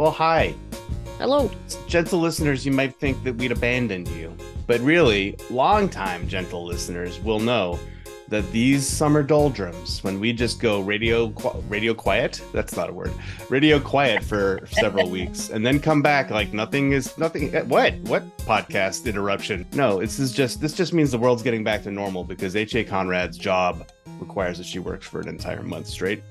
Well, hi. Hello. Gentle listeners, you might think that we'd abandoned you, but really, long-time gentle listeners will know that these summer doldrums, when we just go radio radio quiet, that's not a word, radio quiet for several weeks, and then come back like nothing is nothing. eh, What? What podcast interruption? No, this is just this just means the world's getting back to normal because H. A. Conrad's job requires that she works for an entire month straight.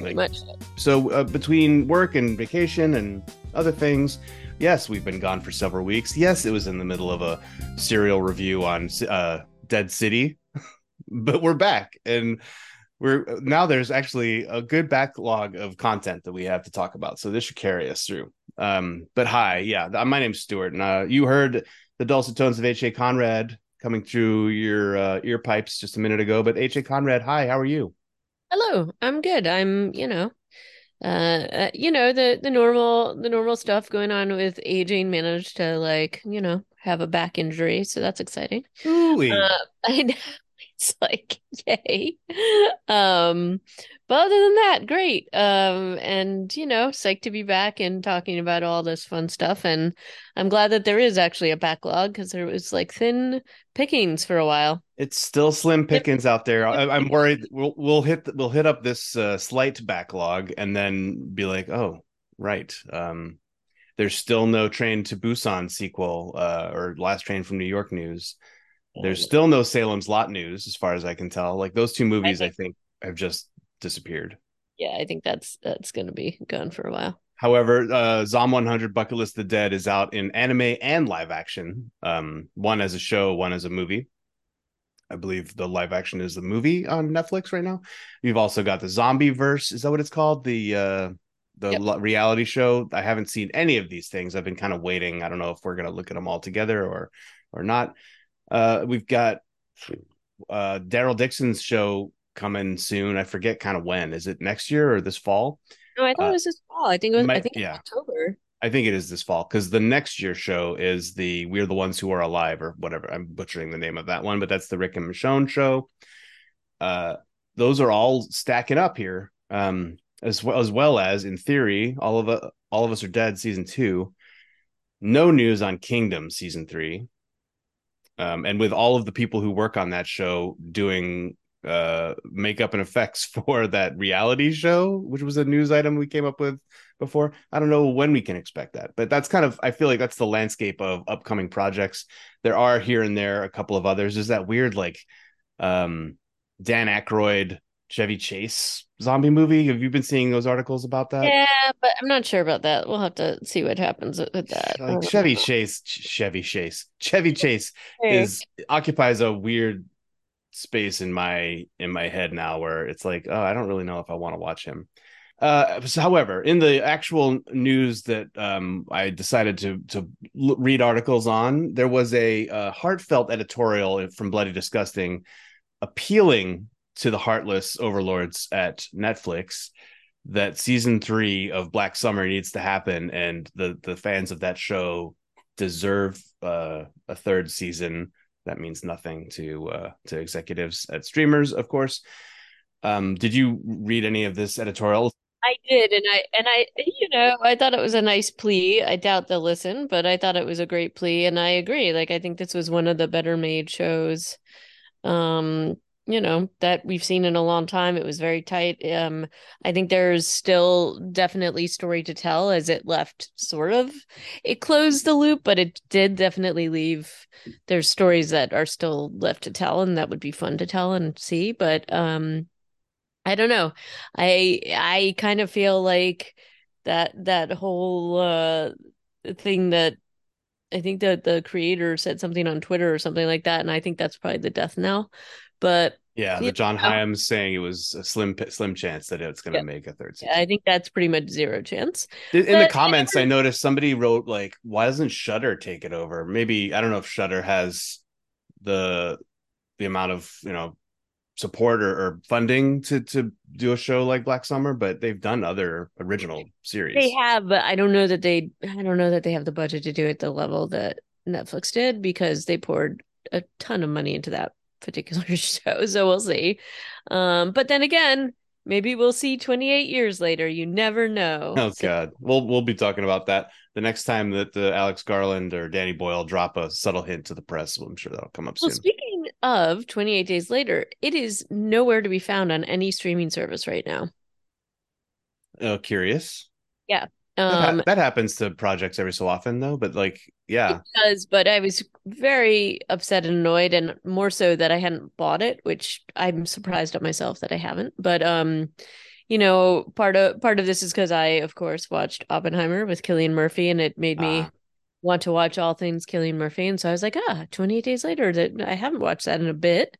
Like, much. so. uh, between work and vacation and other things, yes, we've been gone for several weeks. Yes, it was in the middle of a serial review on uh, Dead City, but we're back and we're now there's actually a good backlog of content that we have to talk about. So this should carry us through. Um, but hi, yeah, my name's Stuart, and uh, you heard the dulcet tones of H. A. Conrad coming through your uh, ear pipes just a minute ago. But H. A. Conrad, hi, how are you? Hello. I'm good. I'm, you know, uh, uh, you know, the the normal the normal stuff going on with aging managed to like, you know, have a back injury, so that's exciting. Ooh, Uh, I know it's like yay. Um, but other than that, great. Um, and you know, psyched to be back and talking about all this fun stuff. And I'm glad that there is actually a backlog because there was like thin pickings for a while. It's still slim pickings out there. I, I'm worried we'll we'll hit we'll hit up this uh, slight backlog and then be like, oh, right. Um, there's still no Train to Busan sequel uh, or Last Train from New York news. There's still no Salem's Lot news, as far as I can tell. Like those two movies, I think, have just disappeared. Yeah, I think that's that's gonna be gone for a while. However, uh, Zom 100 Bucket List of the Dead is out in anime and live action. Um, one as a show, one as a movie. I believe the live action is the movie on Netflix right now. You've also got the Zombie Verse. Is that what it's called? The uh, the Yep. lo- reality show. I haven't seen any of these things. I've been kind of waiting. I don't know if we're gonna look at them all together or or not. Uh, we've got uh, Daryl Dixon's show coming soon. I forget kind of when. Is it next year or this fall? No, I thought Uh, it was this fall. I think it was. I think yeah. October. I think it is this fall because the next year show is the We're the Ones Who Are Alive or whatever. I'm butchering the name of that one, but that's the Rick and Michonne show. Uh, those are all stacking up here, um, as well as well as in theory, all of uh, all of us are dead. Season two, no news on Kingdom season three, um, and with all of the people who work on that show doing uh makeup and effects for that reality show which was a news item we came up with before. I don't know when we can expect that but that's kind of i feel like that's the landscape of upcoming projects. There are here and there a couple of others. Is that weird like um dan Aykroyd, chevy chase zombie movie. Have you been seeing those articles about that? Yeah, but I'm not sure about that. We'll have to see what happens with that. Like chevy know. chase chevy chase. Chevy chase. is occupies a weird space in my in my head now where it's like oh i don't really know if i want to watch him. Uh however in the actual news that um i decided to to l- read articles on there was a uh, heartfelt editorial from bloody disgusting appealing to the heartless overlords at netflix that season three of black summer needs to happen and the the fans of that show deserve uh, a third season that means nothing to uh, to executives at streamers of course um did you read any of this editorial I did, and I and I, you know, I thought it was a nice plea. I doubt they'll listen, but I thought it was a great plea, and I agree. Like, I think this was one of the better made shows, um, you know, that we've seen in a long time. It was very tight. Um, I think there's still definitely story to tell, as it left sort of, it closed the loop, but it did definitely leave. There's stories that are still left to tell, and that would be fun to tell and see. But um, I don't know. I I kind of feel like that that whole uh thing that I think that the creator said something on Twitter or something like that, and I think that's probably the death knell. But yeah the john um, hyams saying it was a slim slim chance that it's going to Yeah. make a third season I think that's pretty much zero chance. in the but I comments i noticed somebody wrote like why doesn't Shudder take it over maybe i don't know if Shudder has the the amount of you know support or, or funding to to do a show like black summer but they've done other original series They have, but I don't know that they I don't know that they have the budget to do it the level that Netflix did because they poured a ton of money into that particular show. So we'll see. Um, but then again, Maybe we'll see 28 years later. You never know. Oh So- God, we'll we'll be talking about that the next time that the Alex Garland or Danny Boyle drop a subtle hint to the press. Well, I'm sure that'll come up well, soon. speaking of 28 days later, it is nowhere to be found on any streaming service right now. Oh, curious. That, Um, ha- that happens to projects every so often, though. But like, yeah, It does, but I was very upset and annoyed, and more so that I hadn't bought it, which I'm surprised at myself that I haven't. But um, you know, part of part of this is because I, of course, watched Oppenheimer with Cillian Murphy, and it made me Ah. Want to watch all things Cillian Murphy. And so I was like, ah, 28 days later, that I haven't watched that in a bit.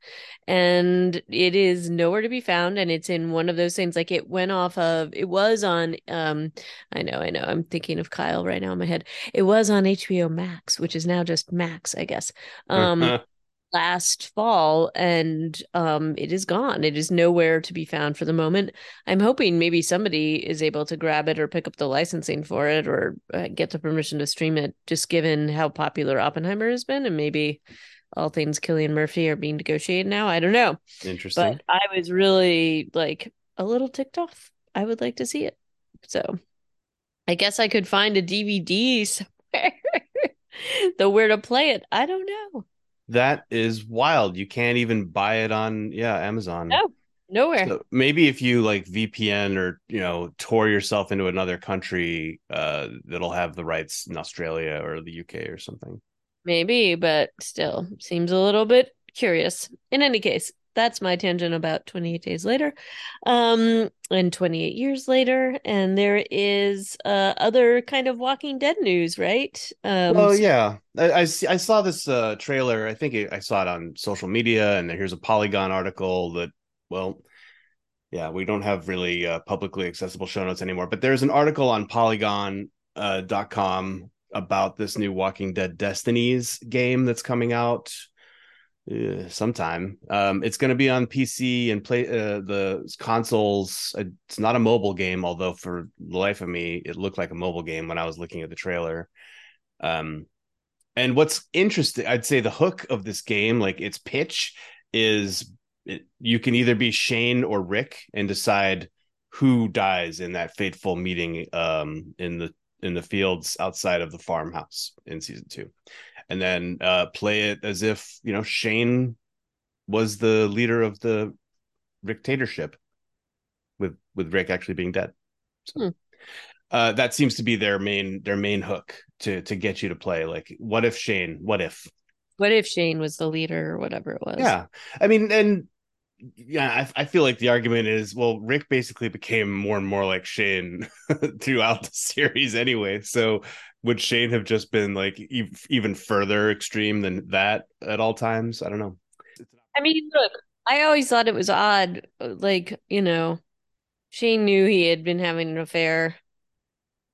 And it is nowhere to be found. And it's in one of those things like it went off of it was on um I know, I know, I'm thinking of Kyle right now in my head. It was on HBO Max, which is now just Max, I guess. Um last fall and um it is gone. It is nowhere to be found for the moment. I'm hoping maybe somebody is able to grab it or pick up the licensing for it or uh, get the permission to stream it just given how popular Oppenheimer has been and maybe all things Cillian Murphy are being negotiated now. I don't know. interesting. But I was really like a little ticked off. I would like to see it. So I guess I could find a DVD somewhere. Though where to play it, I don't know. That is wild. You can't even buy it on yeah Amazon. No, nowhere. So maybe if you like VPN or you know tour yourself into another country, uh, that'll have the rights in Australia or the UK or something. Maybe, but still seems a little bit curious. In any case, that's my tangent about 28 days later. Um, and 28 years later, and there is uh other kind of Walking Dead news, right? Um well, yeah, I, I, see, I saw this uh, trailer. I think it, I saw it on social media, and here's a Polygon article that, well, yeah, we don't have really uh, publicly accessible show notes anymore, but there's an article on Polygon uh, dot com about this new Walking Dead Destinies game that's coming out uh, sometime. Um, it's going to be on PC and play uh, the consoles. It's not a mobile game, although for the life of me, it looked like a mobile game when I was looking at the trailer. Um, and what's interesting, I'd say the hook of this game, like its pitch, is it, you can either be Shane or Rick and decide who dies in that fateful meeting um, in the in the fields outside of the farmhouse in season two, and then uh, play it as if you know Shane was the leader of the dictatorship, with with Rick actually being dead. So. Hmm. Uh, that seems to be their main their main hook to to get you to play. Like, what if Shane? What if? What if Shane was the leader or whatever it was? Yeah, I mean, and yeah, I, I feel like the argument is well, Rick basically became more and more like Shane throughout the series anyway. So would Shane have just been like even further extreme than that at all times? I don't know. I mean, look, I always thought it was odd. Like, you know, Shane knew he had been having an affair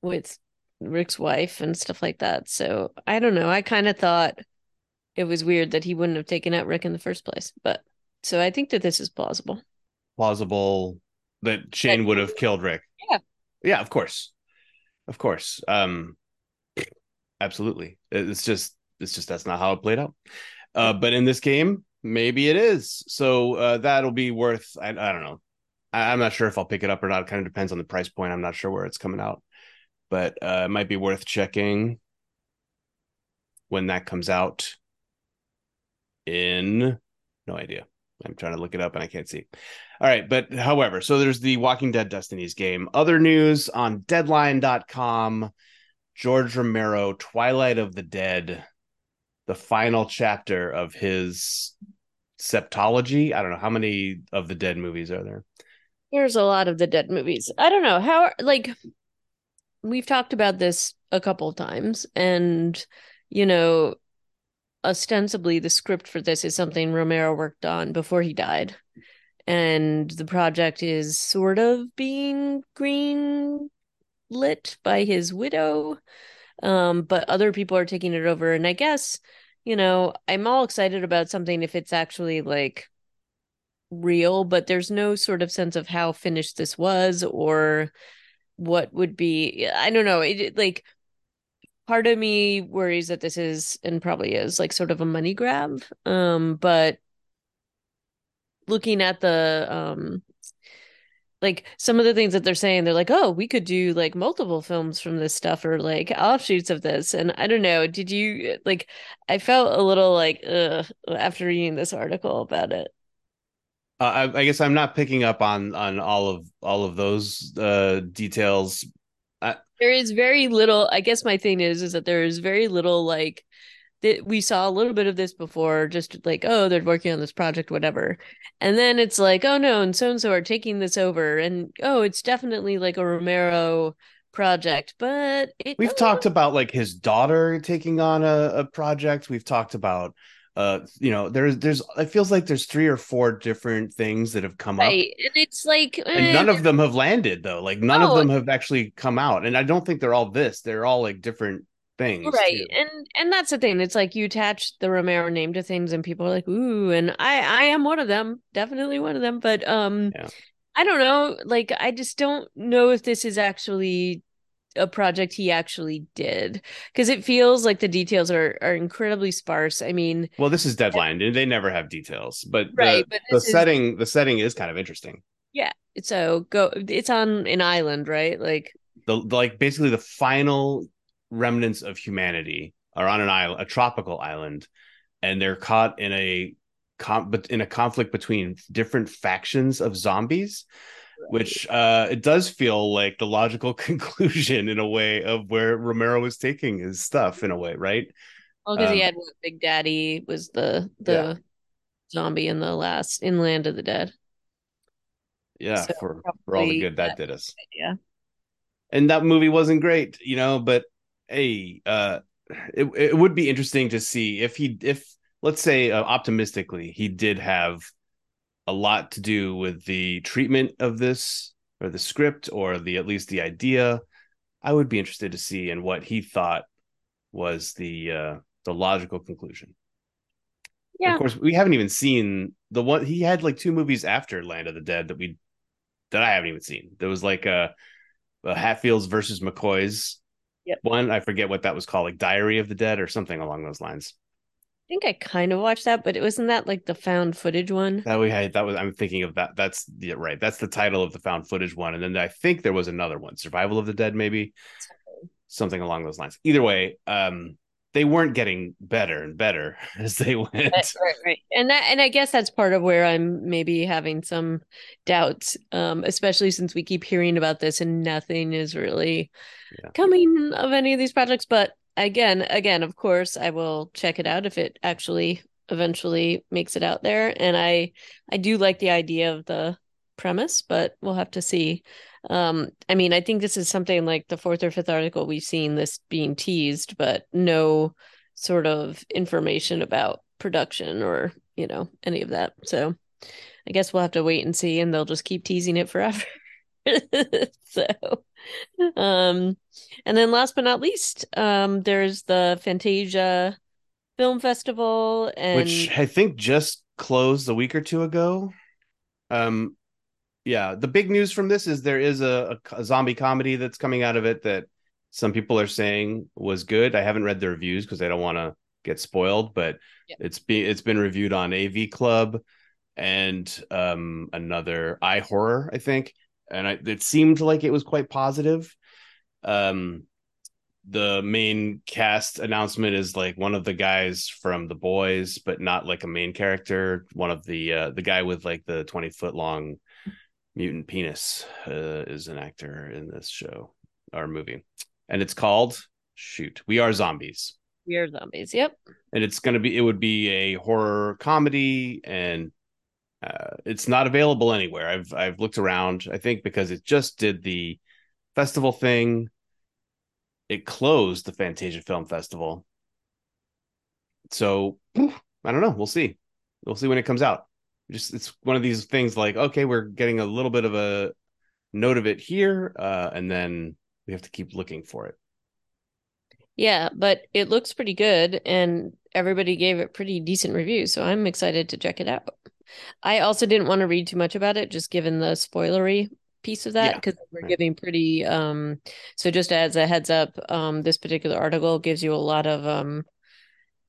with Rick's wife and stuff like that. So I don't know. I kind of thought it was weird that he wouldn't have taken out Rick in the first place. But so I think that this is plausible. Plausible that Shane would have killed Rick. Yeah. Yeah, of course. Of course. Um absolutely. It's just it's just that's not how it played out. Uh but in this game, maybe it is. So uh that'll be worth I, I don't know. I, I'm not sure if I'll pick it up or not. It kind of depends on the price point. I'm not sure where it's coming out. But uh it might be worth checking when that comes out in no idea. I'm trying to look it up and I can't see. All right, but however, so there's the Walking Dead Destinies game. Other news on deadline.com George Romero, Twilight of the Dead, the final chapter of his septology. I don't know how many of the dead movies are there. There's a lot of the dead movies. I don't know how, like, we've talked about this a couple of times, and, you know, ostensibly the script for this is something Romero worked on before he died. And the project is sort of being green lit by his widow. Um, but other people are taking it over. And I guess, you know, I'm all excited about something if it's actually like real, but there's no sort of sense of how finished this was or what would be I don't know. It like part of me worries that this is and probably is like sort of a money grab. Um, but looking at the um like some of the things that they're saying, they're like, oh, we could do like multiple films from this stuff or like offshoots of this. And I don't know, did you like, I felt a little like, ugh, after reading this article about it. Uh, I, I, guess I'm not picking up on on all of all of those uh, details. I, there is very little. I guess my thing is is that there is very little like that we saw a little bit of this before, just like, oh, they're working on this project, whatever. And then it's like, oh no, and so and so are taking this over. And oh, it's definitely like a Romero project. But we've talked about like his daughter taking on a, a project. We've talked about uh you know there's there's it feels like there's three or four different things that have come right. up and it's like and eh. none of them have landed though like none of them have actually come out and i don't think they're all this they're all like different things right too. and and that's the thing it's like you attach the romero name to things and people are like ooh and i i am one of them definitely one of them but um yeah. i don't know like i just don't know if this is actually a project he actually did because it feels like the details are are incredibly sparse i mean well this is deadline they never have details but right the, but the setting the setting is kind of interesting yeah so go it's on an island right like the like basically the final remnants of humanity are on an island, a tropical island, and they're caught in a but in a conflict between different factions of zombies right. which uh it does feel like the logical conclusion in a way of where romero was taking his stuff in a way right well because um, he had what, big daddy was the the yeah. zombie in the last in land of the dead yeah so for, for all the good that, that did us yeah and that movie wasn't great you know but hey, uh, it it would be interesting to see if he if let's say uh, optimistically he did have a lot to do with the treatment of this or the script or the at least the idea. I would be interested to see in what he thought was the uh, the logical conclusion. Yeah. Of course, we haven't even seen the one he had like two movies after Land of the Dead that we that I haven't even seen. There was like a, a Hatfields versus McCoys Yep. One, I forget what that was called, like Diary of the Dead or something along those lines. I think I kind of watched that, but it wasn't that like the found footage one. That we had that was I'm thinking of that. That's yeah, right. That's the title of the found footage one. And then I think there was another one, Survival of the Dead, maybe. Something along those lines. Either way, um, they weren't getting better and better as they went. Right, right, And that, and I guess that's part of where I'm maybe having some doubts, um, especially since we keep hearing about this and nothing is really yeah. coming of any of these projects. But again, again, of course, I will check it out if it actually eventually makes it out there. And I, I do like the idea of the premise, but we'll have to see. Um, I mean, I think this is something like the fourth or fifth article we've seen this being teased, but no sort of information about production or, you know, any of that. So I guess we'll have to wait and see, and they'll just keep teasing it forever. so um and then last but not least um there's the fantasia film festival and which i think just closed a week or two ago um yeah, the big news from this is there is a, a, a, zombie comedy that's coming out of it that some people are saying was good. I haven't read the reviews because I don't want to get spoiled, but yep. it's been it's been reviewed on AV Club and um, another horror, I think, and I, it seemed like it was quite positive. Um, the main cast announcement is like one of the guys from The Boys, but not like a main character. One of the uh, the guy with like the twenty foot long Mutant Penis uh, is an actor in this show or movie, and it's called shoot, We Are Zombies. We Are Zombies. Yep. And it's gonna be it would be a horror comedy, and uh, it's not available anywhere. I've I've looked around. I think because it just did the festival thing. It closed the Fantasia Film Festival. So I don't know. We'll see. We'll see when it comes out just it's one of these things like okay we're getting a little bit of a note of it here uh, and then we have to keep looking for it. Yeah but it looks pretty good and everybody gave it pretty decent reviews so i'm excited to check it out. I also didn't want to read too much about it just given the spoilery piece of that because yeah, we're giving pretty um so just as a heads up um this particular article gives you a lot of um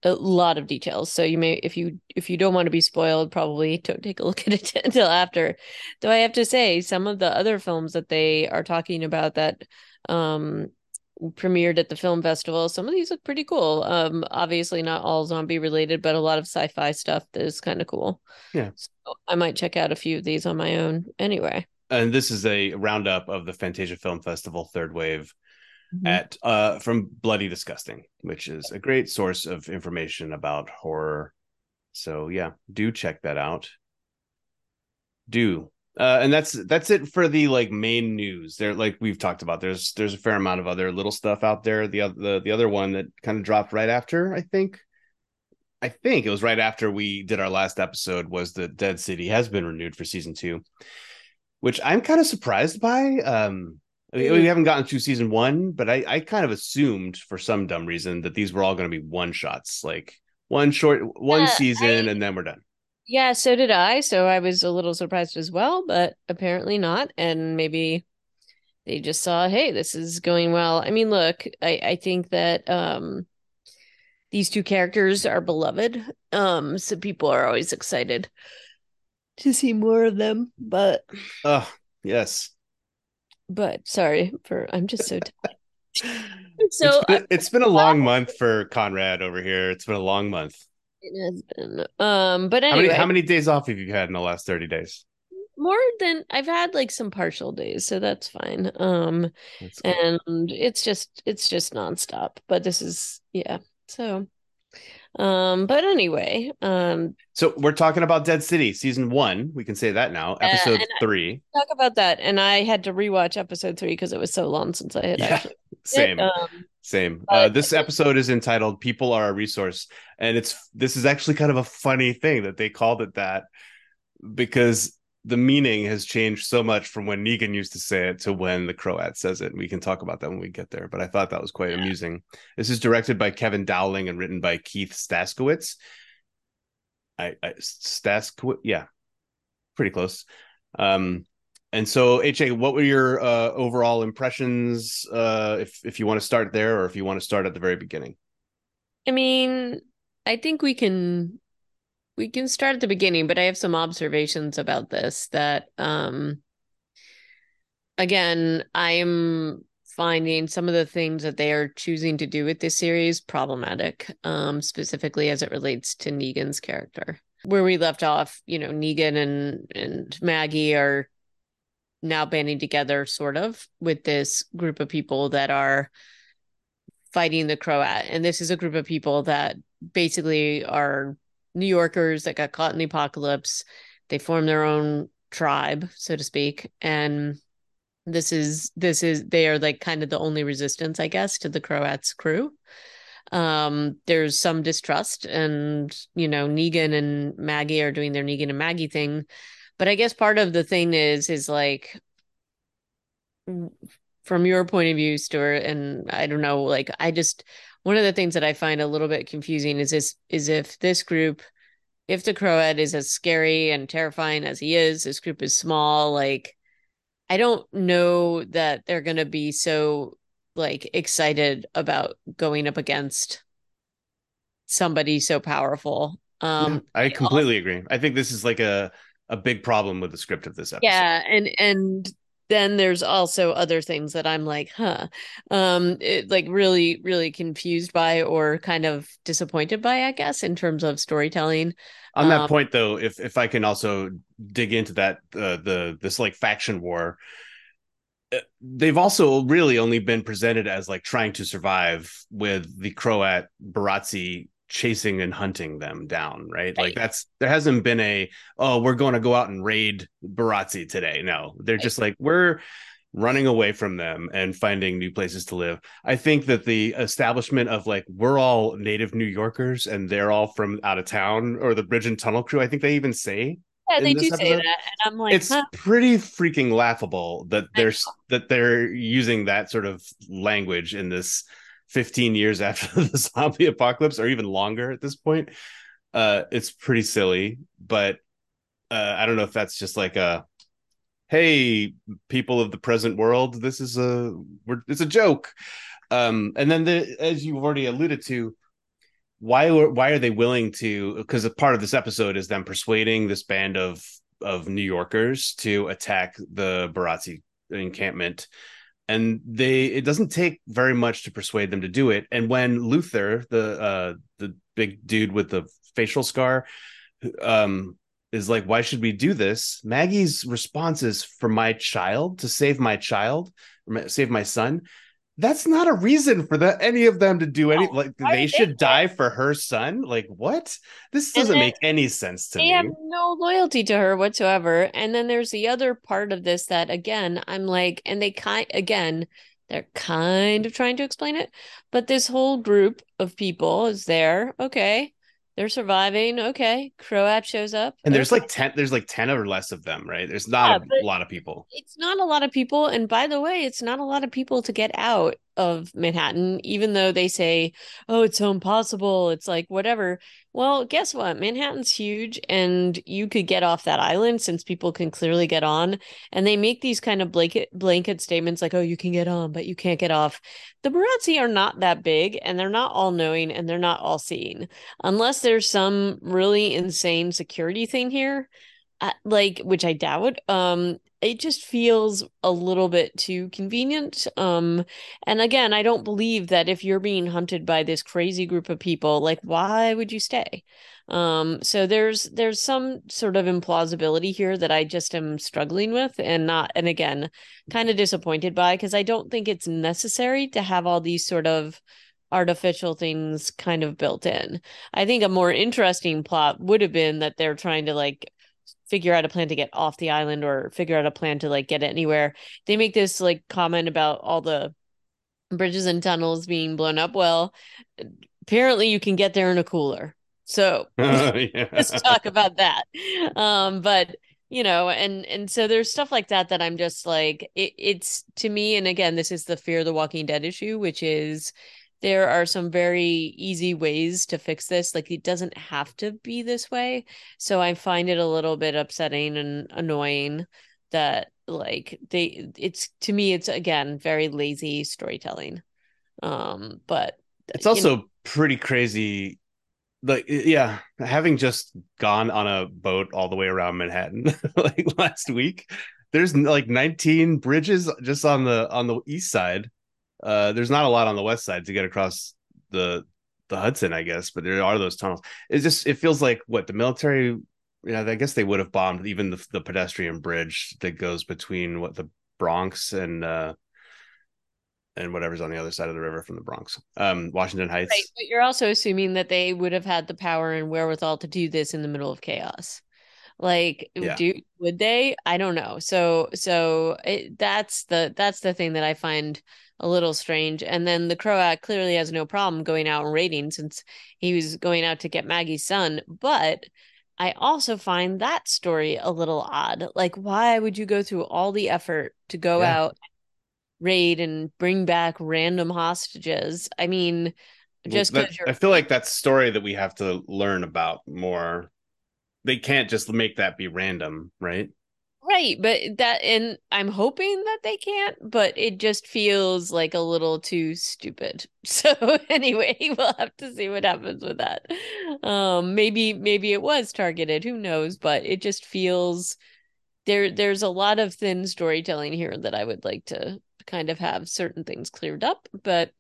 a lot of details. So you may if you if you don't want to be spoiled, probably don't take a look at it until after. Though I have to say, some of the other films that they are talking about that um premiered at the film festival, some of these look pretty cool. Um obviously not all zombie related, but a lot of sci-fi stuff that is kind of cool. Yeah. So I might check out a few of these on my own anyway. And this is a roundup of the Fantasia Film Festival third wave mm-hmm. at uh from Bloody Disgusting, which is a great source of information about horror. So yeah, do check that out. Do. Uh, and that's that's it for the like main news. There, like we've talked about, there's there's a fair amount of other little stuff out there. The the the other one that kind of dropped right after, I think, I think it was right after we did our last episode was that Dead City has been renewed for season two, which I'm kind of surprised by. Um, we, we haven't gotten through season one, but I, I kind of assumed for some dumb reason that these were all going to be one shots, like one short one season, I, and then we're done. Yeah, so did I. So I was a little surprised as well, but apparently not. And maybe they just saw, hey, this is going well. I mean, look, I, I think that um these two characters are beloved. Um, so people are always excited to see more of them. But oh yes, but sorry for I'm just so tired. so it's been, it's been a long month for Conrad over here. It's been a long month. It has been. Um, but anyway, how many, how many days off have you had in the last thirty days? More than I've had like some partial days, so that's fine. Um, that's and it's just it's just nonstop. But this is yeah. So um, but anyway, um, so we're talking about Dead City season one. We can say that now, episode uh, three. Talk about that, and I had to rewatch episode three because it was so long since I had yeah, actually. Same, um, same. Uh, this episode is entitled "People Are a Resource," and it's this is actually kind of a funny thing that they called it that because the meaning has changed so much from when Negan used to say it to when the Croat says it. We can talk about that when we get there, but I thought that was quite yeah. amusing. This is directed by Kevin Dowling and written by Keith Staskiewicz. I, I Staskiewicz, yeah, pretty close. Um, and so, HA, what were your uh, overall impressions? Uh, if if you want to start there, or if you want to start at the very beginning. I mean, I think we can we can start at the beginning, but I have some observations about this that um again, I'm finding some of the things that they are choosing to do with this series problematic, um, specifically as it relates to Negan's character. Where we left off, you know, Negan and and Maggie are now banding together, sort of, with this group of people that are fighting the Croat. And this is a group of people that basically are New Yorkers that got caught in the apocalypse. They form their own tribe, so to speak, and this is this is they are like kind of the only resistance, I guess, to the Croats crew. Um, there's some distrust, and you know, Negan and Maggie are doing their Negan and Maggie thing. But I guess part of the thing is is like from your point of view, Stuart, and I don't know, like I just one of the things that I find a little bit confusing is this is if this group, if the Croat is as scary and terrifying as he is, this group is small, like I don't know that they're gonna be so like excited about going up against somebody so powerful. Um I completely agree. I think this is like a a big problem with the script of this episode. Yeah, and and then there's also other things that I'm like, huh, um, it, like really, really confused by or kind of disappointed by, I guess, in terms of storytelling. On that um, point, though, if if I can also dig into that, uh, the this like faction war, uh, they've also really only been presented as like trying to survive with the Croat Burazi chasing and hunting them down, right? right? Like that's there hasn't been a oh we're going to go out and raid Burazi today. No, they're right. just like we're running away from them and finding new places to live. I think that the establishment of like we're all native New Yorkers and they're all from out of town or the bridge and tunnel crew. I think they even say yeah, they do episode, say that, and I'm like, it's huh? pretty freaking laughable that they're that they're using that sort of language in this 15 years after the zombie apocalypse or even longer at this point uh it's pretty silly. But uh i don't know if that's just like a hey people of the present world this is a it's a joke. Um and then the as you've already alluded to why why are they willing to because a part of this episode is them persuading this band of of New Yorkers to attack the Burazi encampment and they it doesn't take very much to persuade them to do it. And when Luther the uh the big dude with the facial scar um is like why should we do this? Maggie's response is for my child to save my child save my son that's not a reason for the, any of them to do any like they should die for her son? Like what? This doesn't make any sense to they me. they have no loyalty to her whatsoever. And then there's the other part of this that again i'm like and they kind again they're kind of trying to explain it but this whole group of people is there. Okay they're surviving. Okay. Croat shows up. And there's okay. like 10 there's like 10 or less of them, right? There's not yeah, a lot of people. It's not a lot of people and by the way, it's not a lot of people to get out of Manhattan even though they say, "Oh, it's so impossible." It's like whatever. Well, guess what? Manhattan's huge and you could get off that island since people can clearly get on. And they make these kind of blanket blanket statements like, oh, you can get on, but you can't get off. The Burazi are not that big and they're not all knowing and they're not all seeing. Unless there's some really insane security thing here. Uh, like which I doubt. Um, it just feels a little bit too convenient um and again i don't believe that if you're being hunted by this crazy group of people like why would you stay? Um so there's there's some sort of implausibility here that i just am struggling with and not and again kind of disappointed by because i don't think it's necessary to have all these sort of artificial things kind of built in. I think a more interesting plot would have been that they're trying to like figure out a plan to get off the island or figure out a plan to like get anywhere. They make this like comment about all the bridges and tunnels being blown up. Well, apparently you can get there in a cooler. So yeah. let's talk about that. Um, but you know, and and so there's stuff like that that I'm just like it, it's to me, and again, this is the fear of the Walking Dead issue, which is there are some very easy ways to fix this. Like it doesn't have to be this way. So I find it a little bit upsetting and annoying that like they it's to me it's again very lazy storytelling. Um but it's also know. pretty crazy like yeah having just gone on a boat all the way around manhattan like last week there's like 19 bridges just on the on the east side uh, there's not a lot on the west side to get across the the Hudson, I guess, but there are those tunnels. It just it feels like what the military. Yeah, I guess they would have bombed even the, the pedestrian bridge that goes between what the Bronx and uh, and whatever's on the other side of the river from the Bronx, um, Washington Heights. Right, but you're also assuming that they would have had the power and wherewithal to do this in the middle of chaos. Like, yeah. do would they? I don't know. So, so it, that's the that's the thing that I find a little strange. And then the Croat clearly has no problem going out and raiding since he was going out to get Maggie's son. But I also find that story a little odd. Like, why would you go through all the effort to go yeah. out, raid, and bring back random hostages? I mean, just because I feel like that's story that we have to learn about more. They can't just make that be random, right? Right, but that and I'm hoping that they can't, but it just feels like a little too stupid. So anyway, we'll have to see what happens with that. Um maybe maybe it was targeted, who knows, but it just feels there there's a lot of thin storytelling here that I would like to kind of have certain things cleared up, but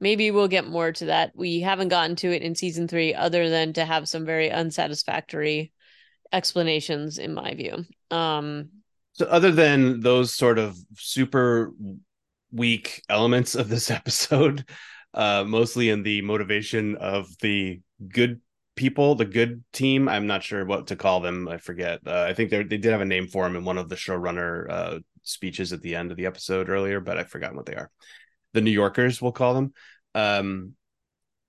maybe we'll get more to that. We haven't gotten to it in season 3 other than to have some very unsatisfactory explanations in my view. Um so other than those sort of super weak elements of this episode, uh mostly in the motivation of the good people, the good team, I'm not sure what to call them, I forget. Uh, I think they they did have a name for them in one of the showrunner uh speeches at the end of the episode earlier, but I've forgotten what they are. The New Yorkers, we'll call them. Um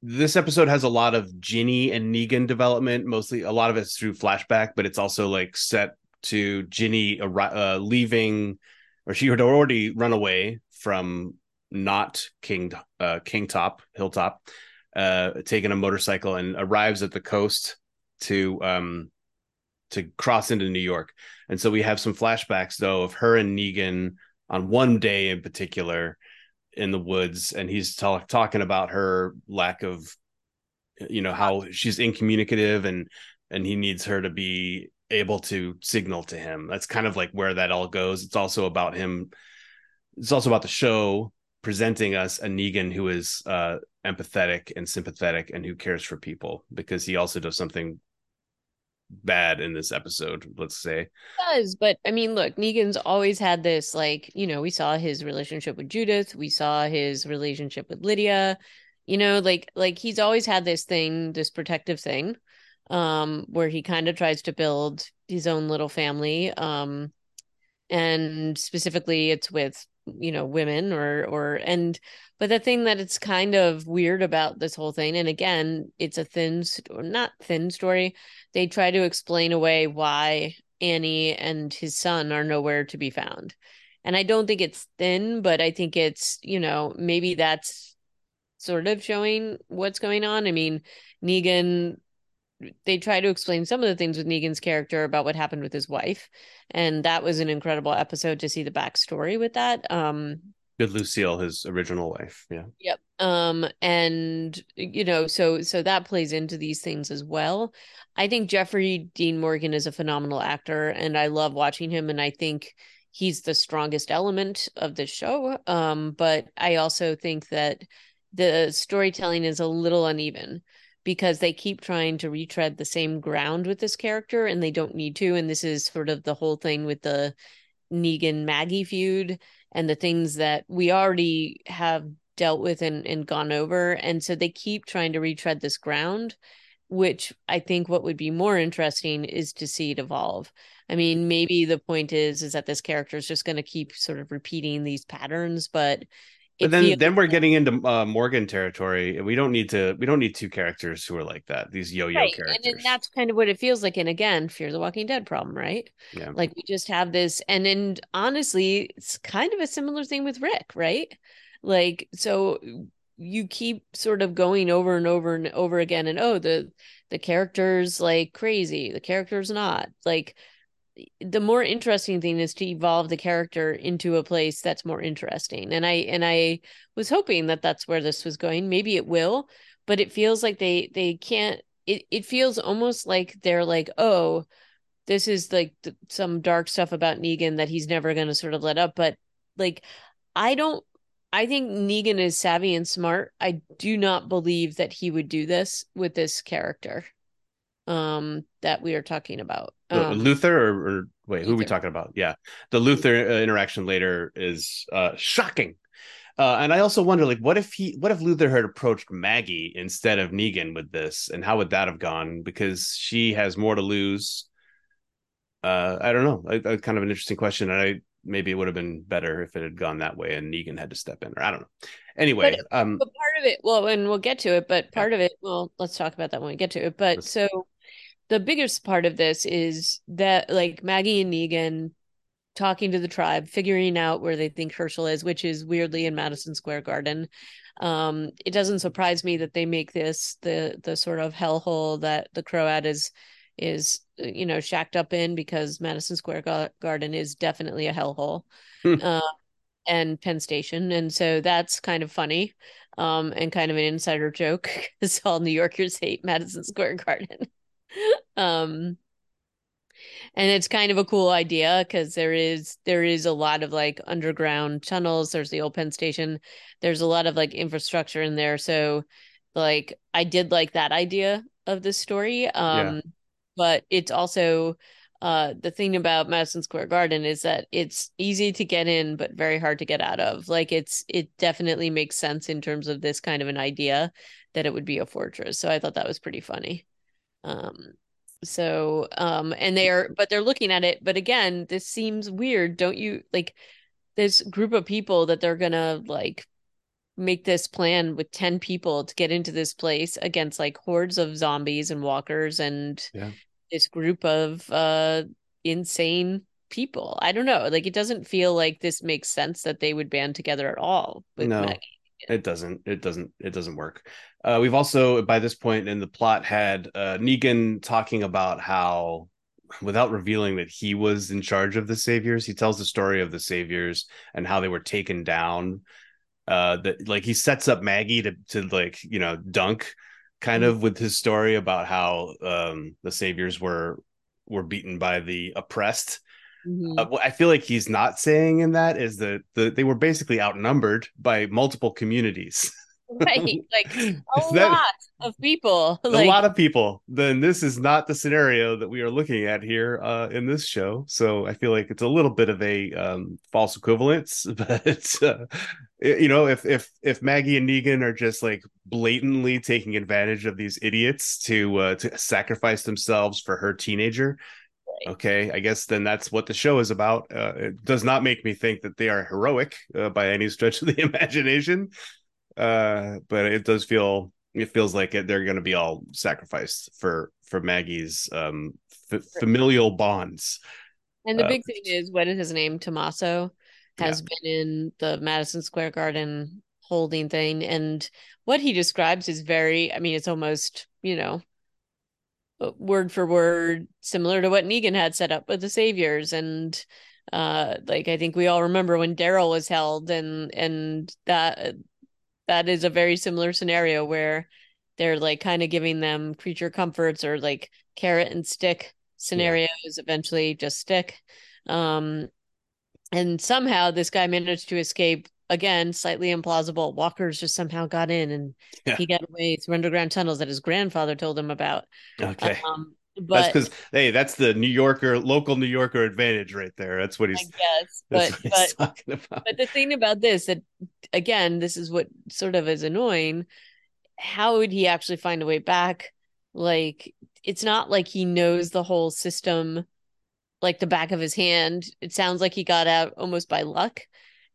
this episode has a lot of Ginny and Negan development. Mostly, a lot of it's through flashback, but it's also like set to Ginny uh, leaving, or she had already run away from not King uh, King Top Hilltop, uh, taking a motorcycle and arrives at the coast to um to cross into New York. And so we have some flashbacks though of her and Negan on one day in particular in the woods and he's talk, talking about her lack of you know how she's incommunicative and and he needs her to be able to signal to him. That's kind of like where that all goes. It's also about him it's also about the show presenting us a negan who is uh empathetic and sympathetic and who cares for people because he also does something bad in this episode let's say. does but i mean look negan's always had this like you know we saw his relationship with judith we saw his relationship with lydia you know like like he's always had this thing this protective thing um where he kind of tries to build his own little family um and specifically it's with you know women or or and but the thing that it's kind of weird about this whole thing and again it's a thin not thin story they try to explain away why annie and his son are nowhere to be found. And i don't think it's thin but i think it's you know maybe that's sort of showing what's going on. I mean negan they try to explain some of the things with Negan's character about what happened with his wife, and that was an incredible episode to see the backstory with that. Um, with Lucille, his original wife, yeah. Yep. Um, and you know, so so that plays into these things as well. I think Jeffrey Dean Morgan is a phenomenal actor, and I love watching him, and I think he's the strongest element of the show. Um, but I also think that the storytelling is a little uneven because they keep trying to retread the same ground with this character and they don't need to. And this is sort of the whole thing with the Negan Maggie feud and the things that we already have dealt with and, and gone over. And so they keep trying to retread this ground, which I think what would be more interesting is to see it evolve. I mean, maybe the point is is that this character is just going to keep sort of repeating these patterns, but but then then we're getting into uh, Morgan territory. We don't need to. We don't need two characters who are like that. These yo-yo right. characters. And that's kind of what it feels like. And again, Fear the Walking Dead problem, right? Yeah. Like we just have this, and and honestly, it's kind of a similar thing with Rick, right? Like so, you keep sort of going over and over and over again, and oh, the the character's like crazy, the character's not like the more interesting thing is to evolve the character into a place that's more interesting. And i and i was hoping that that's where this was going. Maybe it will but it feels like they they can't it, it feels almost like they're like oh this is like th- some dark stuff about negan that he's never going to sort of let up. But like i don't i think negan is savvy and smart. I do not believe that he would do this with this character um that we are talking about um, luther or, or wait luther. who are we talking about yeah the luther uh, interaction later is uh shocking uh, and I also wonder, like, what if he, what if Luther had approached Maggie instead of Negan with this, and how would that have gone? Because she has more to lose. Uh, I don't know. I, I, kind of an interesting question, and I maybe it would have been better if it had gone that way, and Negan had to step in, or I don't know. Anyway, but, um, but part of it, well, and we'll get to it, but part yeah. of it, well, let's talk about that when we get to it. But let's, so the biggest part of this is that like Maggie and Negan talking to the tribe, figuring out where they think Hershel is, which is weirdly in Madison Square Garden. Um, it doesn't surprise me that they make this the the sort of hellhole that the Croat is is you know shacked up in because Madison Square Garden is definitely a hellhole. Hmm. Uh, and Penn Station, and so that's kind of funny, um, and kind of an insider joke because all New Yorkers hate Madison Square Garden. um and it's kind of a cool idea because there is there is a lot of like underground tunnels. There's the old penn station. There's a lot of like infrastructure in there. So like i did like that idea of the story um yeah. but it's also uh the thing about madison square garden is that it's easy to get in but very hard to get out of. Like it's it definitely makes sense in terms of this kind of an idea that it would be a fortress. So i thought that was pretty funny. Um, so, um, and they are, but they're looking at it. But again, this seems weird, don't you? Like this group of people that they're gonna like make this plan with 10 people to get into this place against like hordes of zombies and walkers and yeah. this group of uh insane people. I don't know. Like it doesn't feel like this makes sense that they would band together at all with no. Maggie it doesn't it doesn't it doesn't work. Uh, we've also by this point in the plot had uh, negan talking about how without revealing that he was in charge of the saviors he tells the story of the saviors and how they were taken down. Uh that like he sets up maggie to to like you know dunk kind of with his story about how um, the saviors were were beaten by the oppressed. Mm-hmm. Uh, what I feel like he's not saying in that is that the, they were basically outnumbered by multiple communities. right like a that, lot of people like, a lot of people then this is not the scenario that we are looking at here uh, in this show so i feel like it's a little bit of a um, false equivalence but uh, you know if if if maggie and negan are just like blatantly taking advantage of these idiots to uh, to sacrifice themselves for her teenager okay i guess then that's what the show is about uh, it does not make me think that they are heroic uh, by any stretch of the imagination uh, but it does feel it feels like it, they're going to be all sacrificed for for Maggie's um, f- familial bonds. And the uh, big thing is, what is his name? Tommaso has yeah. been in the Madison Square Garden holding thing, and what he describes is very. I mean, it's almost you know word for word similar to what Negan had set up with the Saviors and uh like I think we all remember when Daryl was held and and that that is a very similar scenario where they're like kind of giving them creature comforts or like carrot and stick scenarios yeah. eventually just stick um and somehow this guy managed to escape again slightly implausible walkers just somehow got in and yeah. he got away through underground tunnels that his grandfather told him about okay um, but that's because hey, that's the New Yorker, local New Yorker advantage right there. That's what he's. I guess, but but, but the thing about this that again, this is what sort of is annoying. How would he actually find a way back? Like, it's not like he knows the whole system like the back of his hand. It sounds like he got out almost by luck.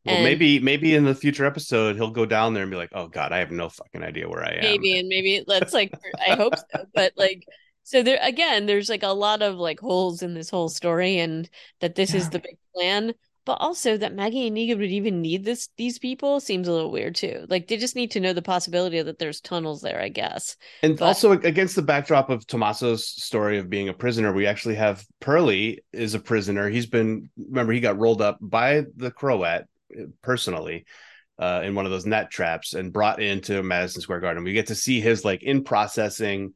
Well, and maybe maybe in the future episode he'll go down there and be like, "Oh God, I have no fucking idea where I am." Maybe and maybe that's like I hope so, but like so there again there's like a lot of like holes in this whole story and that this yeah. is the big plan but also that maggie and negan would even need this these people seems a little weird too like they just need to know the possibility that there's tunnels there i guess and but- also against the backdrop of tommaso's story of being a prisoner we actually have pearlie is a prisoner he's been remember he got rolled up by the croat personally uh, in one of those net traps and brought into Madison Square Garden. We get to see his like in processing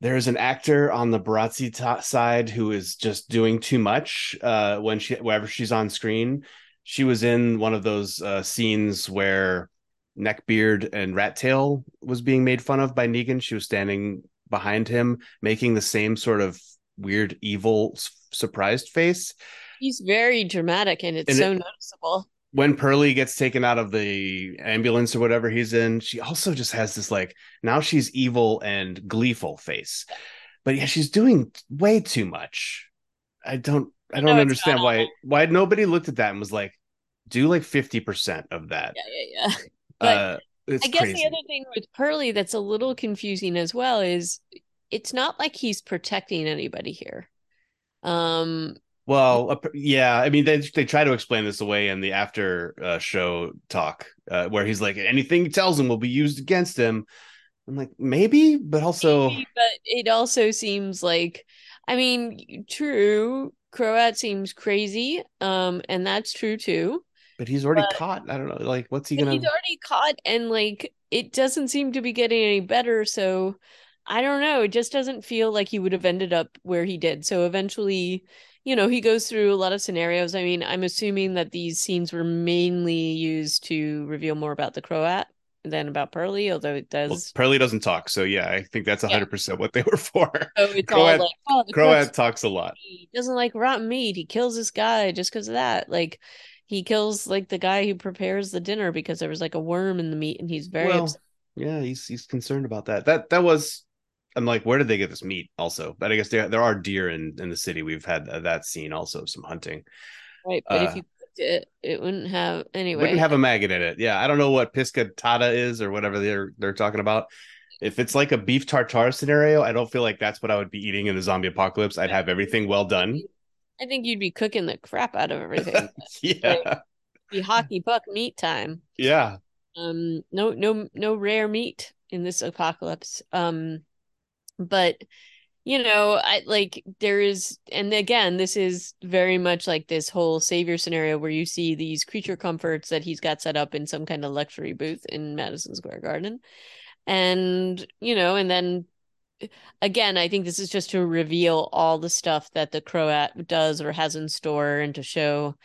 there's an actor on the Burazi t- side who is just doing too much uh, when she wherever she's on screen. She was in one of those uh, scenes where Neckbeard and Rat Tail was being made fun of by Negan. She was standing behind him, making the same sort of weird, evil, surprised face. He's very dramatic, and it's and so it, noticeable when Pearlie gets taken out of the ambulance or whatever he's in, she also just has this like now she's evil and gleeful face. But yeah, she's doing way too much. I don't I don't no, understand why why nobody looked at that and was like, do like 50% of that. Yeah, yeah, yeah. But uh, I guess crazy. the other thing with Pearlie that's a little confusing as well is it's not like he's protecting anybody here. Um well, yeah, I mean they they try to explain this away in the after uh, show talk uh, where he's like anything he tells him will be used against him. I'm like maybe, but also maybe, but it also seems like I mean, true, Croat seems crazy, um, and that's true too. But he's already but, caught. I don't know, like what's he gonna? He's already caught, and like it doesn't seem to be getting any better. So I don't know. It just doesn't feel like he would have ended up where he did. So eventually you know, he goes through a lot of scenarios. I mean, I'm assuming that these scenes were mainly used to reveal more about the Croat than about Pearlie, although it does. Well, Pearlie doesn't talk, so yeah, I think that's 100 yeah. percent what they were for. So it's Croat, all like, oh, Croat talks a lot. He doesn't like rotten meat. He kills this guy just because of that. Like he kills like the guy who prepares the dinner because there was like a worm in the meat, and he's very well, upset. Yeah, he's he's concerned about that. That that was I'm like, where did they get this meat? Also, but I guess there there are deer in in the city. We've had that scene also some hunting. Right, but uh, if you cooked it, it wouldn't have anyway. Wouldn't have a maggot in it. Yeah, I don't know what piscatata is or whatever they're they're talking about. If it's like a beef tartare scenario, I don't feel like that's what I would be eating in the zombie apocalypse. I'd have everything well done. I think you'd be cooking the crap out of everything. yeah. Like, be hockey puck meat time. Yeah. Um no no no rare meat in this apocalypse. Um but you know i like there is and again this is very much like this whole savior scenario where you see these creature comforts that he's got set up in some kind of luxury booth in madison square garden And, you know, and then again, I think this is just to reveal all the stuff that the Croat does or has in store and to show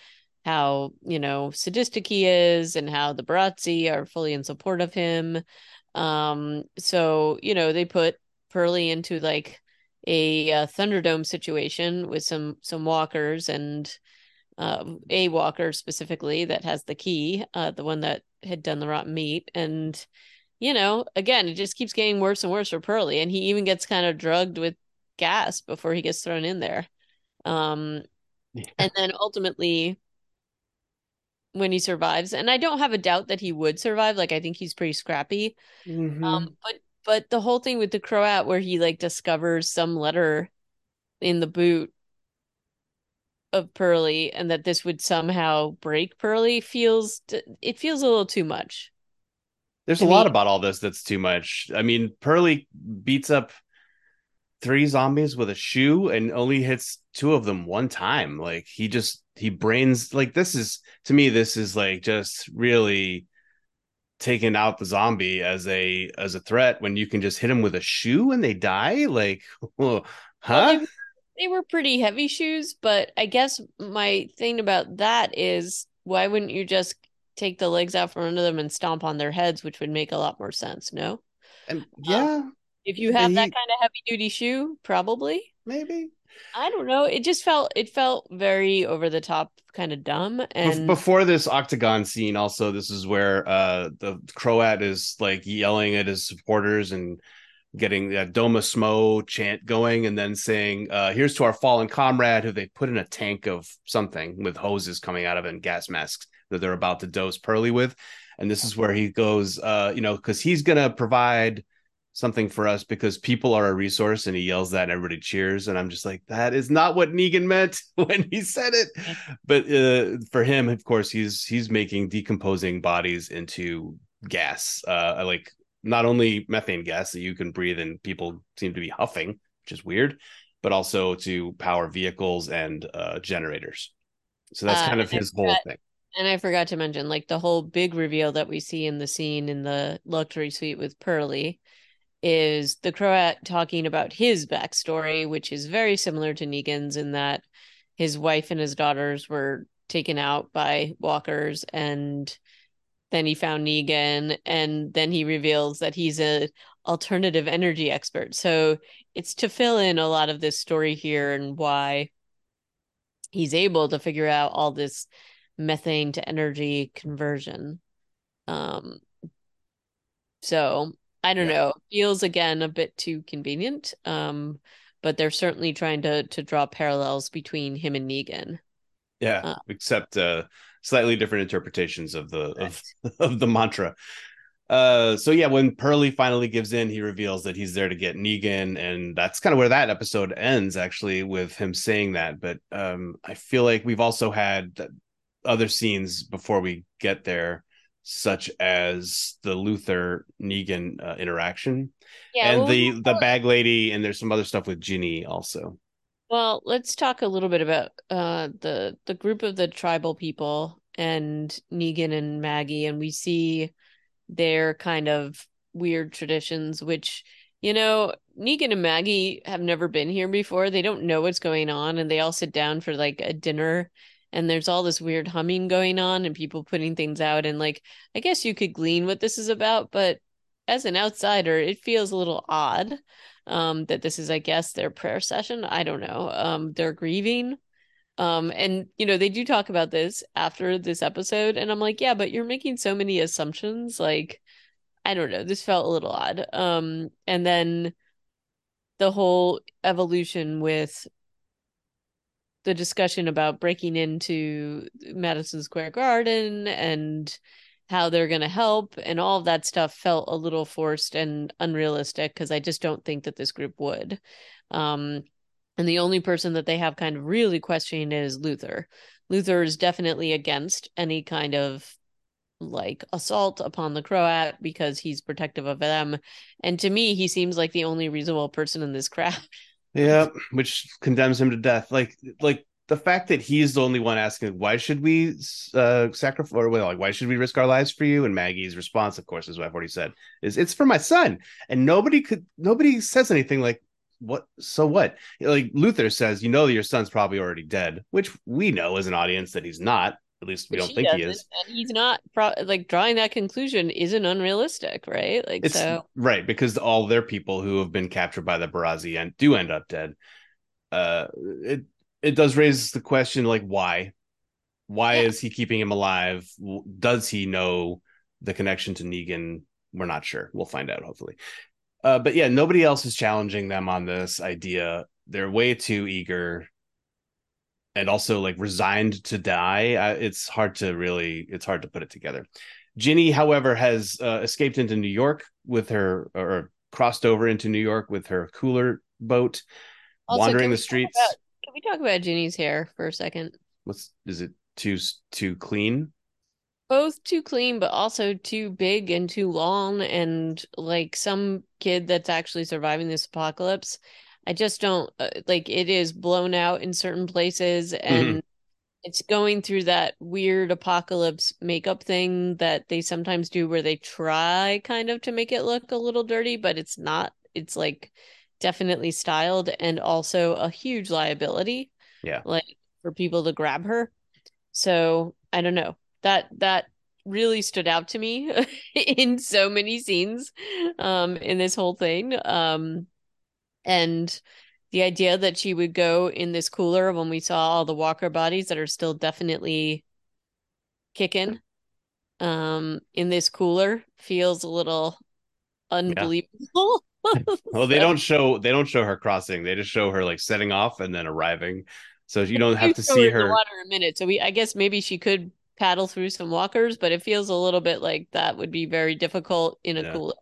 how, you know, sadistic he is and how the Burazi are fully in support of him. Um, so, you know, they put Pearlie into like a, a Thunderdome situation with some some walkers and uh, a walker specifically that has the key, uh, the one that had done the rotten meat, and you know, again, it just keeps getting worse and worse for Pearly, and he even gets kind of drugged with gas before he gets thrown in there. Um, yeah. and then ultimately, when he survives, and I don't have a doubt that he would survive. Like I think he's pretty scrappy. Mm-hmm. Um, but but the whole thing with the Croat, where he like discovers some letter in the boot of Pearly, and that this would somehow break Pearly, feels it feels a little too much. There's a me. lot about all this that's too much. I mean, Pearly beats up three zombies with a shoe and only hits two of them one time. Like he just he brains like this is to me this is like just really taking out the zombie as a as a threat when you can just hit them with a shoe and they die? Like huh well, they, they were pretty heavy shoes but i guess my thing about that is why wouldn't you just take the legs out from under them and stomp on their heads which would make a lot more sense no? And yeah. um, if you have he, that kind of heavy duty shoe probably. Maybe I don't know. It just felt it felt very over the top, kind of dumb. And before this octagon scene, also this is where uh the Croat is like yelling at his supporters and getting that Doma Smo chant going, and then saying, uh, "Here's to our fallen comrade," who they put in a tank of something with hoses coming out of it and gas masks that they're about to dose Pearly with. And this is where he goes, uh, you know, because he's gonna provide something for us because people are a resource and he yells that and everybody cheers. And i'm just like that is not what negan meant when he said it. But uh, for him of course he's he's making decomposing bodies into gas uh like not only methane gas that you can breathe and people seem to be huffing which is weird but also to power vehicles and uh generators. So that's uh, kind of his whole thing. and I forgot to mention, like the whole big reveal that we see in the scene in the luxury suite with Pearlie is the Croat talking about his backstory, which is very similar to Negan's in that his wife and his daughters were taken out by walkers and then he found Negan and then he reveals that he's a alternative energy expert. So it's to fill in a lot of this story here and why he's able to figure out all this methane to energy conversion. Um so I don't yeah. know. Feels again a bit too convenient. Um, but they're certainly trying to to draw parallels between him and Negan. Yeah, uh, except uh slightly different interpretations of the of, of the mantra. Uh, so yeah, when Pearlie finally gives in, he reveals that he's there to get Negan, and that's kind of where that episode ends, actually, with him saying that. But um, I feel like we've also had other scenes before we get there such as the Luther Negan uh, interaction, yeah, and well, the the bag lady, and there's some other stuff with Ginny also. Well, let's talk a little bit about uh, the the group of the tribal people and Negan and Maggie, and we see their kind of weird traditions, which you know Negan and Maggie have never been here before. They don't know what's going on, and they all sit down for like a dinner and there's all this weird humming going on and people putting things out and like i guess you could glean what this is about but as an outsider it feels a little odd um that this is i guess their prayer session. I don't know. Um they're grieving. Um and you know they do talk about this after this episode and i'm like yeah but you're making so many assumptions. Like i don't know. This felt a little odd. Um and then the whole evolution with the discussion about breaking into Madison Square Garden and how they're going to help and all of that stuff felt a little forced and unrealistic because I just don't think that this group would. Um, and the only person that they have kind of really questioning is Luther. Luther is definitely against any kind of like assault upon the Croat because he's protective of them. And to me, he seems like the only reasonable person in this crowd. Yeah, which condemns him to death. Like like the fact that he's the only one asking why should we uh sacrifice or well, like why should we risk our lives for you? And maggie's response of course is what i've already said is it's for my son. And nobody could nobody says anything like what so what? Like luther says you know that your son's probably already dead which we know as an audience that he's not at least we But don't think he is. and he's not pro- like drawing that conclusion isn't unrealistic, right? Like it's so. right because all their people who have been captured by the burazi and do end up dead. Uh it it does raise the question like why? Why Yeah. is he keeping him alive? Does he know the connection to negan? We're not sure. We'll find out hopefully. Uh but yeah nobody else is challenging them on this idea. They're way too eager and also like resigned to die I, it's hard to really it's hard to put it together ginny however has uh, escaped into new york with her or crossed over into new york with her cooler boat Also, wandering the streets about- Can we talk about Ginny's hair for a second? what's is it too too clean Both too clean, but also too big and too long, and like some kid that's actually surviving this apocalypse. I just don't uh, like it is blown out in certain places, and it's going through that weird apocalypse makeup thing that they sometimes do where they try kind of to make it look a little dirty, but it's not. It's like definitely styled and also a huge liability. Yeah. Like for people to grab her. So I don't know. That that really stood out to me in so many scenes um in this whole thing. Um and the idea that she would go in this cooler when we saw all the walker bodies that are still definitely kicking um in this cooler feels a little unbelievable. well they don't show they don't show her crossing they just show her like setting off and then arriving so you don't have to see in the her water a minute. So we I guess maybe she could paddle through some walkers, but it feels a little bit like that would be very difficult in a Yeah. cooler.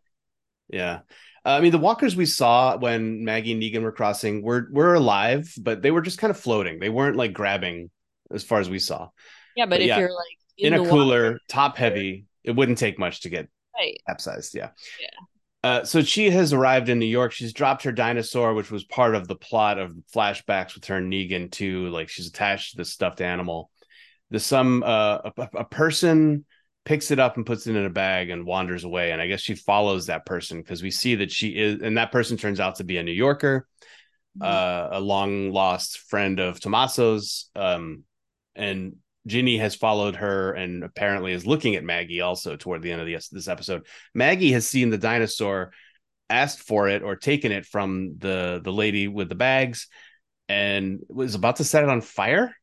Yeah. Uh, I mean, the walkers we saw when Maggie and Negan were crossing were were alive, but they were just kind of floating. They weren't like grabbing as far as we saw. Yeah, but But if yeah, you're like In, the a water, cooler, top heavy, it wouldn't take much to get right? capsized. Yeah. Yeah. Uh, so she has arrived in New York. She's dropped her dinosaur, which was part of the plot of flashbacks with her and Negan too. Like she's attached to this stuffed animal. The some uh, a, a person picks it up and puts it in a bag and wanders away. And I guess she follows that person because we see that she is, and that person turns out to be a New Yorker, uh, a long lost friend of Tommaso's. Um, and Ginny has followed her and apparently is looking at Maggie also toward the end of this, this episode. Maggie has seen the dinosaur, asked for it or taken it from the the lady with the bags, and was about to set it on fire.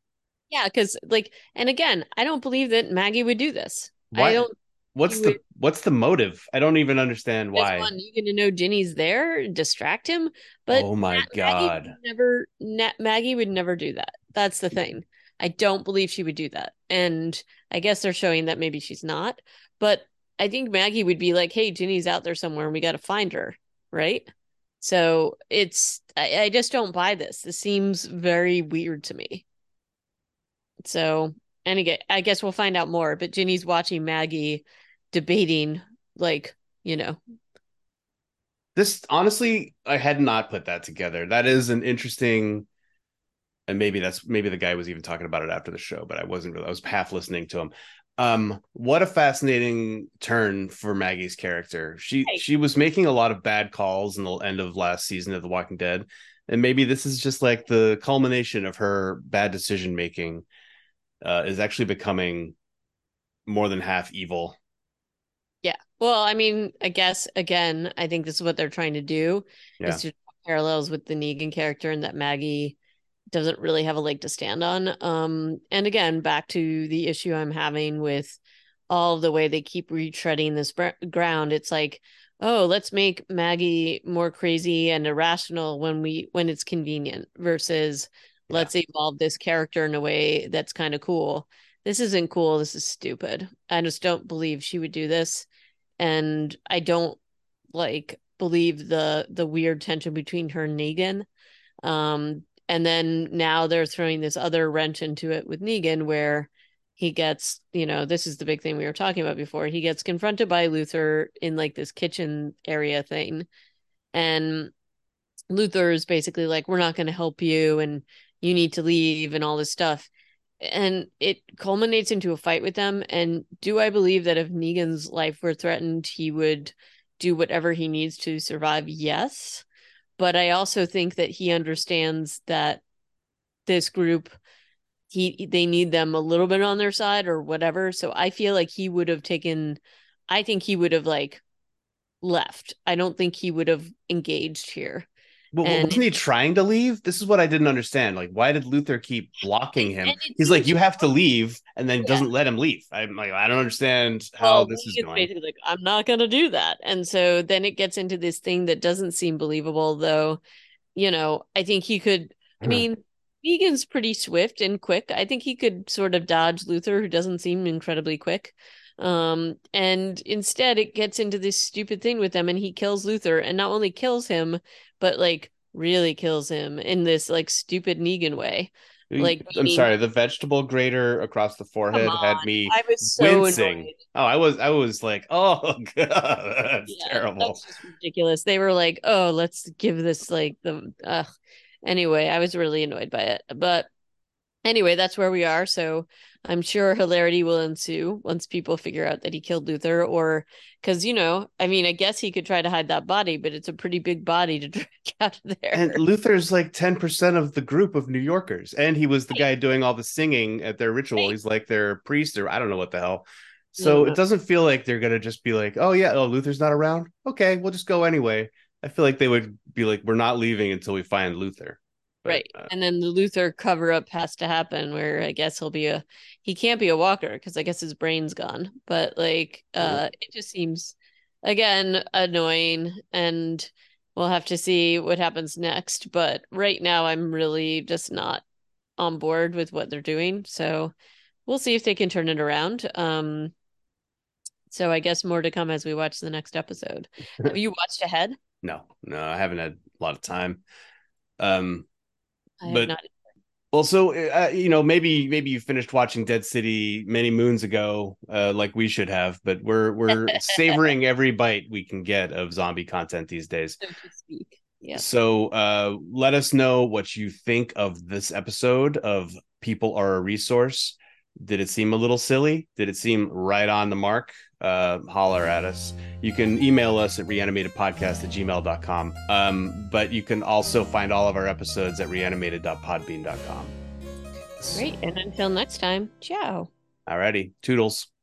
Yeah, because like, and again, I don't believe that Maggie would do this. I don't. What's the would- what's the motive? I don't even understand why. One, you gonna know Ginny's there, distract him, but oh my god! would never. Na- Maggie would never do that. That's the thing. I don't believe she would do that, and I guess they're showing that maybe she's not. But I think Maggie would be like, "Hey, Ginny's out there somewhere, and we got to find her." Right. So it's. I, I just don't buy this. This seems very weird to me. So, and again, I guess we'll find out more. But Ginny's watching Maggie debating, like, you know, This honestly, I had not put that together. That is an interesting, and maybe that's maybe the guy was even talking about it after the show, but I wasn't really. I was half listening to him. Um, what a fascinating turn for Maggie's character. She Right. she was making a lot of bad calls in the end of last season of The Walking Dead, and maybe this is just like the culmination of her bad decision making. Uh, is actually becoming more than half evil. Yeah. Well, I mean, I guess again, I think this is what they're trying to do Yeah. is to draw parallels with the Negan character and that Maggie doesn't really have a leg to stand on. Um, and again, back to the issue I'm having with all the way they keep retreading this br- ground. It's like, oh, let's make Maggie more crazy and irrational when we when it's convenient versus Let's evolve this character in a way that's kind of cool. This isn't cool. This is stupid. I just don't believe she would do this and I don't like believe the the weird tension between her and Negan. Um, and then now they're throwing this other wrench into it with Negan, where he gets, you know, this is the big thing we were talking about before. He gets confronted by Luther in like this kitchen area thing, and Luther is basically like, "We're not going to help you," and you need to leave and all this stuff. And it culminates into a fight with them. And do i believe that if negan's life were threatened he would do whatever he needs to survive? Yes. But i also think that he understands that this group he they need them a little bit on their side or whatever. So i feel like he would have taken i think he would have like left. I don't think he would have engaged here Well, And- wasn't he trying to leave? This is what I didn't understand. Like, why did Luther keep blocking him? He's like, you have to leave, and then Yeah. doesn't let him leave. I'm like, I don't understand how well, this is going. basically like i'm not going to do that and so then it gets into this thing that doesn't seem believable though you know i think he could i Hmm. mean Negan's pretty swift and quick. I think he could sort of dodge Luther, who doesn't seem incredibly quick. Um, and instead it gets into this stupid thing with them and he kills Luther and not only kills him, but like really kills him in this like stupid Negan way. like, I'm meaning- sorry, the vegetable grater across the forehead had me I was so wincing. annoyed. Oh, I was, I was like, oh god, that's Yeah, terrible. That's ridiculous. They were like, "Oh, let's give this like the." Uh. Anyway, I was really annoyed by it, but anyway, that's where we are. So I'm sure hilarity will ensue once people figure out that he killed Luther, or because you know, I mean, I guess he could try to hide that body, but it's a pretty big body to drag out of there. And Luther's like 10% of the group of New Yorkers. And he was the guy doing all the singing at their ritual. He's like their priest, or I don't know what the hell. So Yeah. it doesn't feel like they're gonna just be like, oh yeah, oh Luther's not around. Okay, we'll just go anyway. I feel like they would be like, we're not leaving until we find Luther. But, right. uh, and then the luther cover up has to happen where i guess he'll be a he can't be a walker because i guess his brain's gone. But like uh it just seems again annoying and we'll have to see what happens next. But right now i'm really just not on board with what they're doing. So we'll see if they can turn it around. Um so i guess more to come as we watch the next episode. Have you watched ahead? No, no, I haven't had a lot of time. Um, i But- have not Well, so uh, you know, maybe maybe you finished watching Dead City many moons ago, uh, like we should have, but we're we're savoring every bite we can get of zombie content these days. so to speak yeah So uh, let us know what you think of this episode of People Are a Resource. Did it seem a little silly? Did it seem right on the mark? Uh, holler at us. You can email us at reanimatedpodcast at gmail.com. Um, but you can also find all of our episodes at reanimated.podbean.com. Great. And until next time, ciao. Alrighty. Toodles.